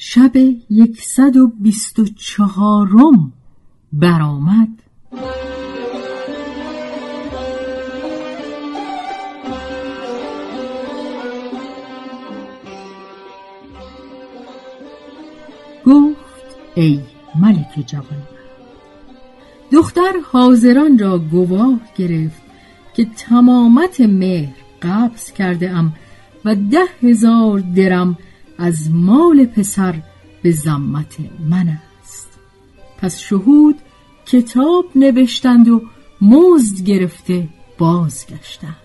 شب یکصد و بیست و چهارم برآمد. گفت ای ملک جوان دختر حاضران را گواه گرفت که تمامت مهر قبض کرده ام و ده هزار درم از مال پسر به زمت من است. پس شهود کتاب نوشتند و مزد گرفته بازگشتند.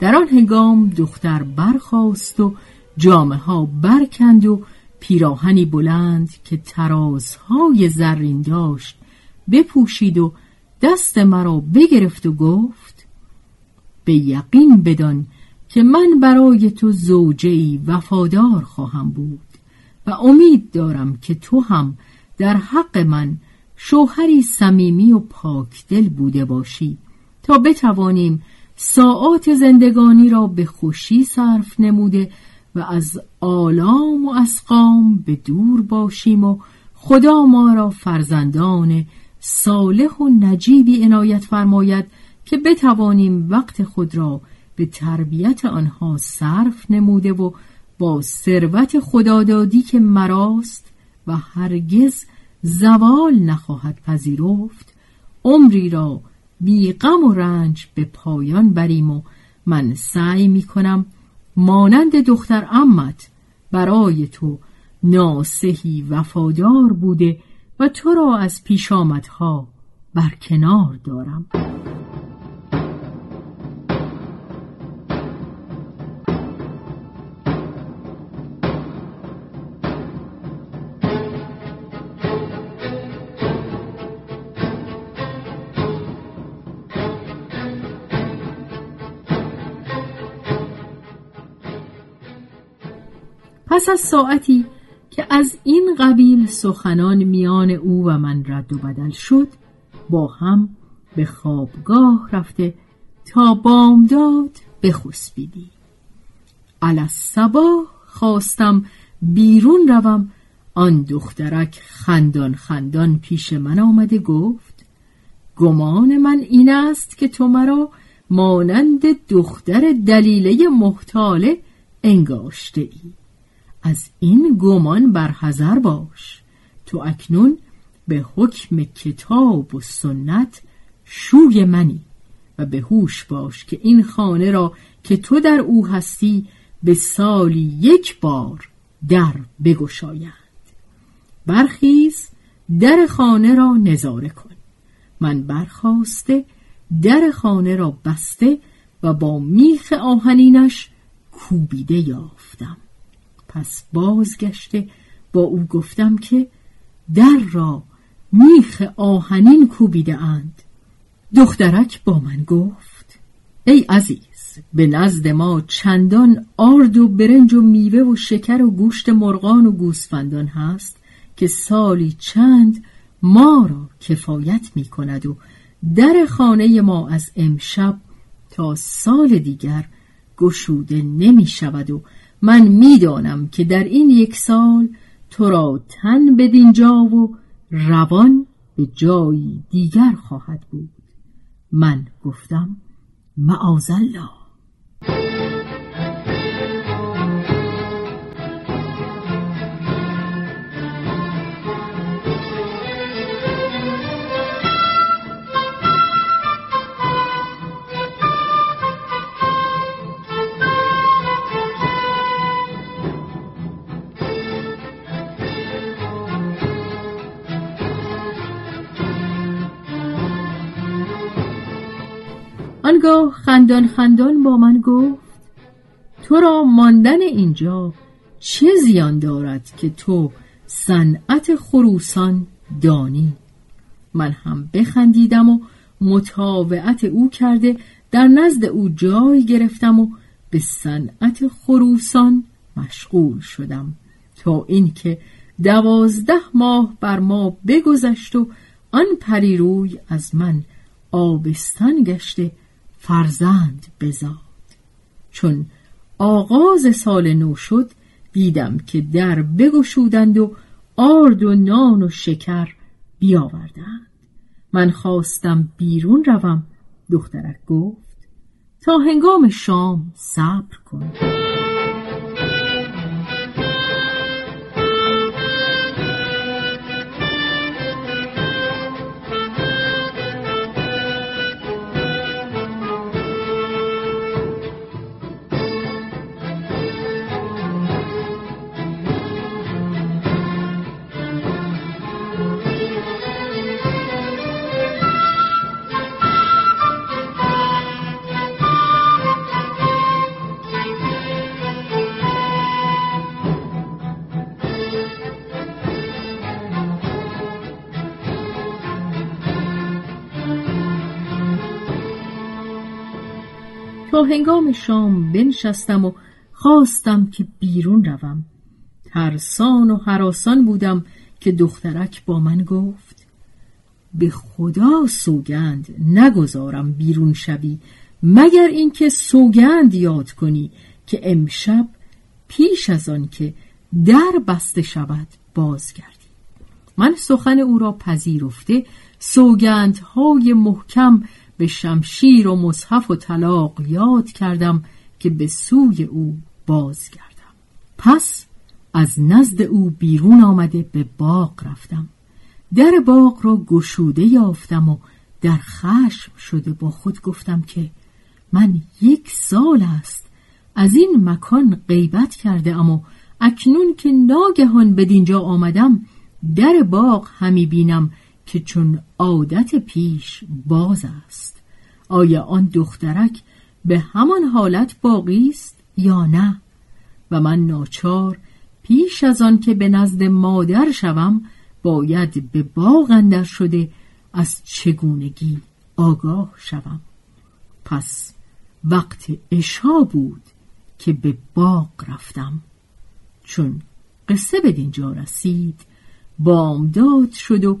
در آن هنگام دختر برخاست و جامعه ها برکند و پیراهنی بلند که ترازهای زرین داشت بپوشید و دست مرا بگرفت و گفت به یقین بدان که من برای تو زوجهی وفادار خواهم بود و امید دارم که تو هم در حق من شوهری صمیمی و پاکدل بوده باشی تا بتوانیم ساعات زندگانی را به خوشی صرف نموده و از آلام و اسقام به دور باشیم و خدا ما را فرزندان صالح و نجیبی عنایت فرماید که بتوانیم وقت خود را به تربیت آنها صرف نموده و با ثروت خدادادی که مراست و هرگز زوال نخواهد پذیرفت عمری را بی غم و رنج به پایان بریم و من سعی می کنم مانند دختر امت برای تو ناسهی وفادار بوده و تو را از پیشامدها برکنار دارم. پس از ساعتی که از این قبیل سخنان میان او و من رد و بدل شد با هم به خوابگاه رفته تا بامداد بخسبیدی الاسبا خواستم بیرون روم آن دخترک خندان خندان پیش من آمده گفت گمان من این است که تو مرا مانند دختر دلیله محتاله انگاشته ای از این گمان برحذر باش. تو اکنون به حکم کتاب و سنت شوی منی و به هوش باش که این خانه را که تو در او هستی به سالی یک بار در بگشایند برخیز در خانه را نظاره کن. من برخواسته در خانه را بسته و با میخ آهنینش کوبیده یافتم. پس بازگشته با او گفتم که در را میخ آهنین کوبیده اند. دخترک با من گفت ای عزیز به نزد ما چندان آرد و برنج و میوه و شکر و گوشت مرغان و گوسفندان هست که سالی چند ما را کفایت می کند و در خانه ما از امشب تا سال دیگر گشوده نمی شود و من می‌دانم که در این یک سال تو را تن به دینجا و روان به جایی دیگر خواهد بود. من گفتم معاذالله آنگاه خندان خندان با من گفت تو را ماندن اینجا چه زیان دارد که تو صنعت خروسان دانی؟ من هم بخندیدم و متابعت او کرده در نزد او جای گرفتم و به صنعت خروسان مشغول شدم تا اینکه دوازده ماه بر ما بگذشت و آن پریروی از من آبستان گشته فرزند بزاد. چون آغاز سال نو شد دیدم که در بگشودند و آرد و نان و شکر بیاوردند. من خواستم بیرون روم دخترک گفت تا هنگام شام صبر کن. هنگام شام بنشستم و خواستم که بیرون روم. ترسان و حراسان بودم که دخترک با من گفت به خدا سوگند نگذارم بیرون شوی مگر اینکه سوگند یاد کنی که امشب پیش از آن که در بسته شود بازگردی. من سخن او را پذیرفته سوگندهای محکم به شمشیر و مصحف و طلاق یاد کردم که به سوی او بازگردم. پس از نزد او بیرون آمده به باغ رفتم. در باغ را گشوده یافتم و در خشم شده با خود گفتم که من یک سال است از این مکان غیبت کرده اما اکنون که ناگهان به دینجا آمدم در باغ همی بینم که چون عادت پیش باز است. آیا آن دخترک به همان حالت باقی است یا نه؟ و من ناچار پیش از آن که به نزد مادر شوم باید به باغ اندر شده از چگونگی آگاه شوم. پس وقت اشا بود که به باغ رفتم. چون قصه به دینجا رسید بامداد شد و